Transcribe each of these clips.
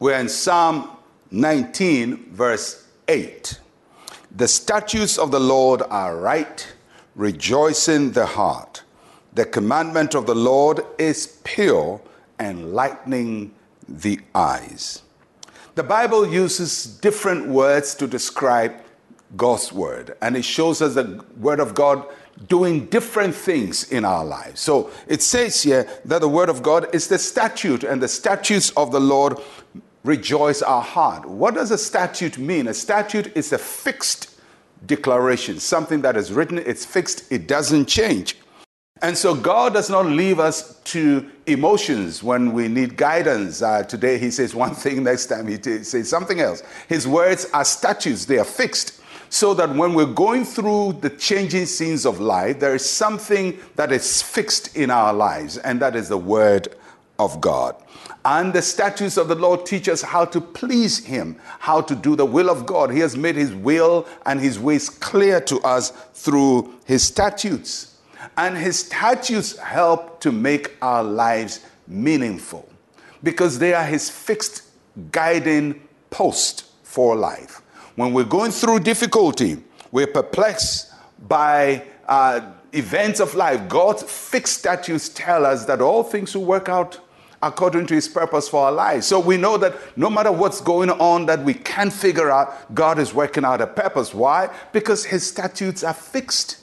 We're in Psalm 19, verse 8. The statutes of the Lord are right, rejoicing the heart. The commandment of the Lord is pure, enlightening the eyes. The Bible uses different words to describe God's word, and it shows us the word of God doing different things in our lives. So it says here that the word of God is the statute, and the statutes of the Lord rejoice our heart. What does a statute mean? A statute is a fixed declaration, something that is written, it's fixed, it doesn't change. And so God does not leave us to emotions when we need guidance. Uh, today he says one thing, next time he t- says something else. His words are statutes, they are fixed. So that when we're going through the changing scenes of life, there is something that is fixed in our lives, and that is the word of God. And the statutes of the Lord teach us how to please Him, how to do the will of God. He has made His will and His ways clear to us through His statutes. And his statutes help to make our lives meaningful because they are his fixed guiding post for life. When we're going through difficulty, we're perplexed by uh, events of life. God's fixed statutes tell us that all things will work out according to his purpose for our lives. So we know that no matter what's going on that we can't figure out, God is working out a purpose. Why? Because his statutes are fixed.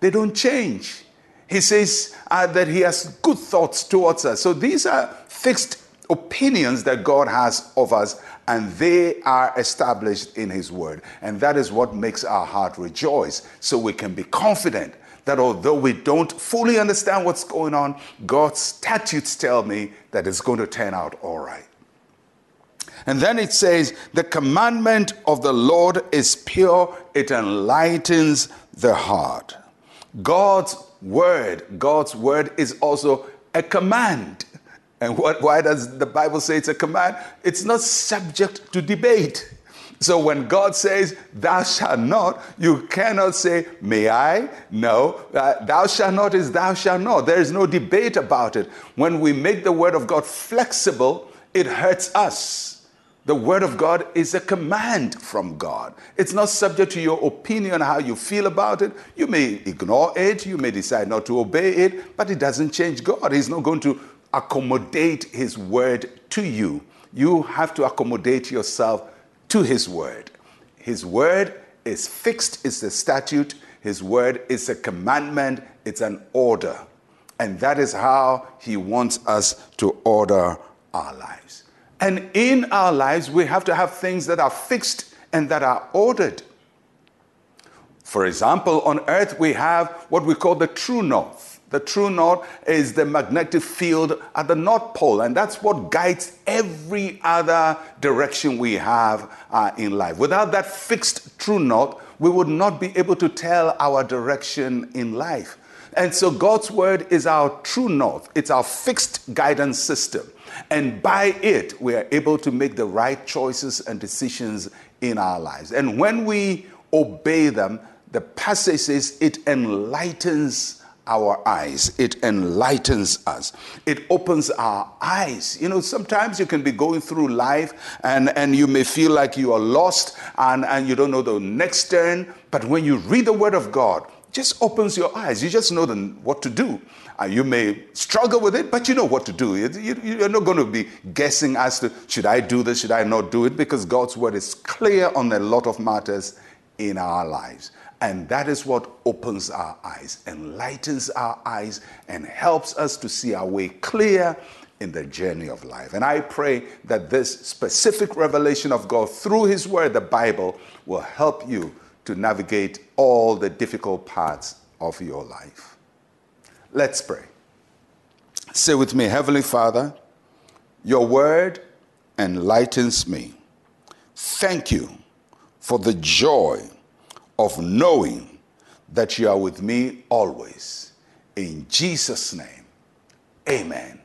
They don't change. He says uh, that He has good thoughts towards us. So these are fixed opinions that God has of us, and they are established in His Word. And that is what makes our heart rejoice. So we can be confident that although we don't fully understand what's going on, God's statutes tell me that it's going to turn out all right. And then it says, The commandment of the Lord is pure, it enlightens the heart. God's word, God's word is also a command. And what, why does the Bible say it's a command? It's not subject to debate. So when God says, Thou shalt not, you cannot say, May I? No. Uh, thou shalt not is thou shalt not. There is no debate about it. When we make the word of God flexible, it hurts us. The Word of God is a command from God. It's not subject to your opinion, how you feel about it. You may ignore it, you may decide not to obey it, but it doesn't change God. He's not going to accommodate His Word to you. You have to accommodate yourself to His Word. His Word is fixed, it's a statute. His Word is a commandment, it's an order. And that is how He wants us to order our lives. And in our lives, we have to have things that are fixed and that are ordered. For example, on earth, we have what we call the true north. The true north is the magnetic field at the North Pole, and that's what guides every other direction we have uh, in life. Without that fixed true north, we would not be able to tell our direction in life. And so God's word is our true north, it's our fixed guidance system. And by it, we are able to make the right choices and decisions in our lives. And when we obey them, the passage says it enlightens our eyes. It enlightens us. It opens our eyes. You know, sometimes you can be going through life and, and you may feel like you are lost and, and you don't know the next turn. But when you read the Word of God, just opens your eyes. You just know what to do. Uh, you may struggle with it, but you know what to do. You, you're not going to be guessing as to should I do this, should I not do it, because God's word is clear on a lot of matters in our lives. And that is what opens our eyes, enlightens our eyes, and helps us to see our way clear in the journey of life. And I pray that this specific revelation of God through His Word, the Bible, will help you to navigate all the difficult parts of your life. Let's pray. Say with me, Heavenly Father, your word enlightens me. Thank you for the joy of knowing that you are with me always. In Jesus' name, amen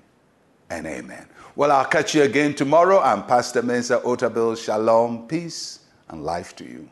and amen. Well, I'll catch you again tomorrow. I'm Pastor Mensa Otabil. Shalom, peace, and life to you.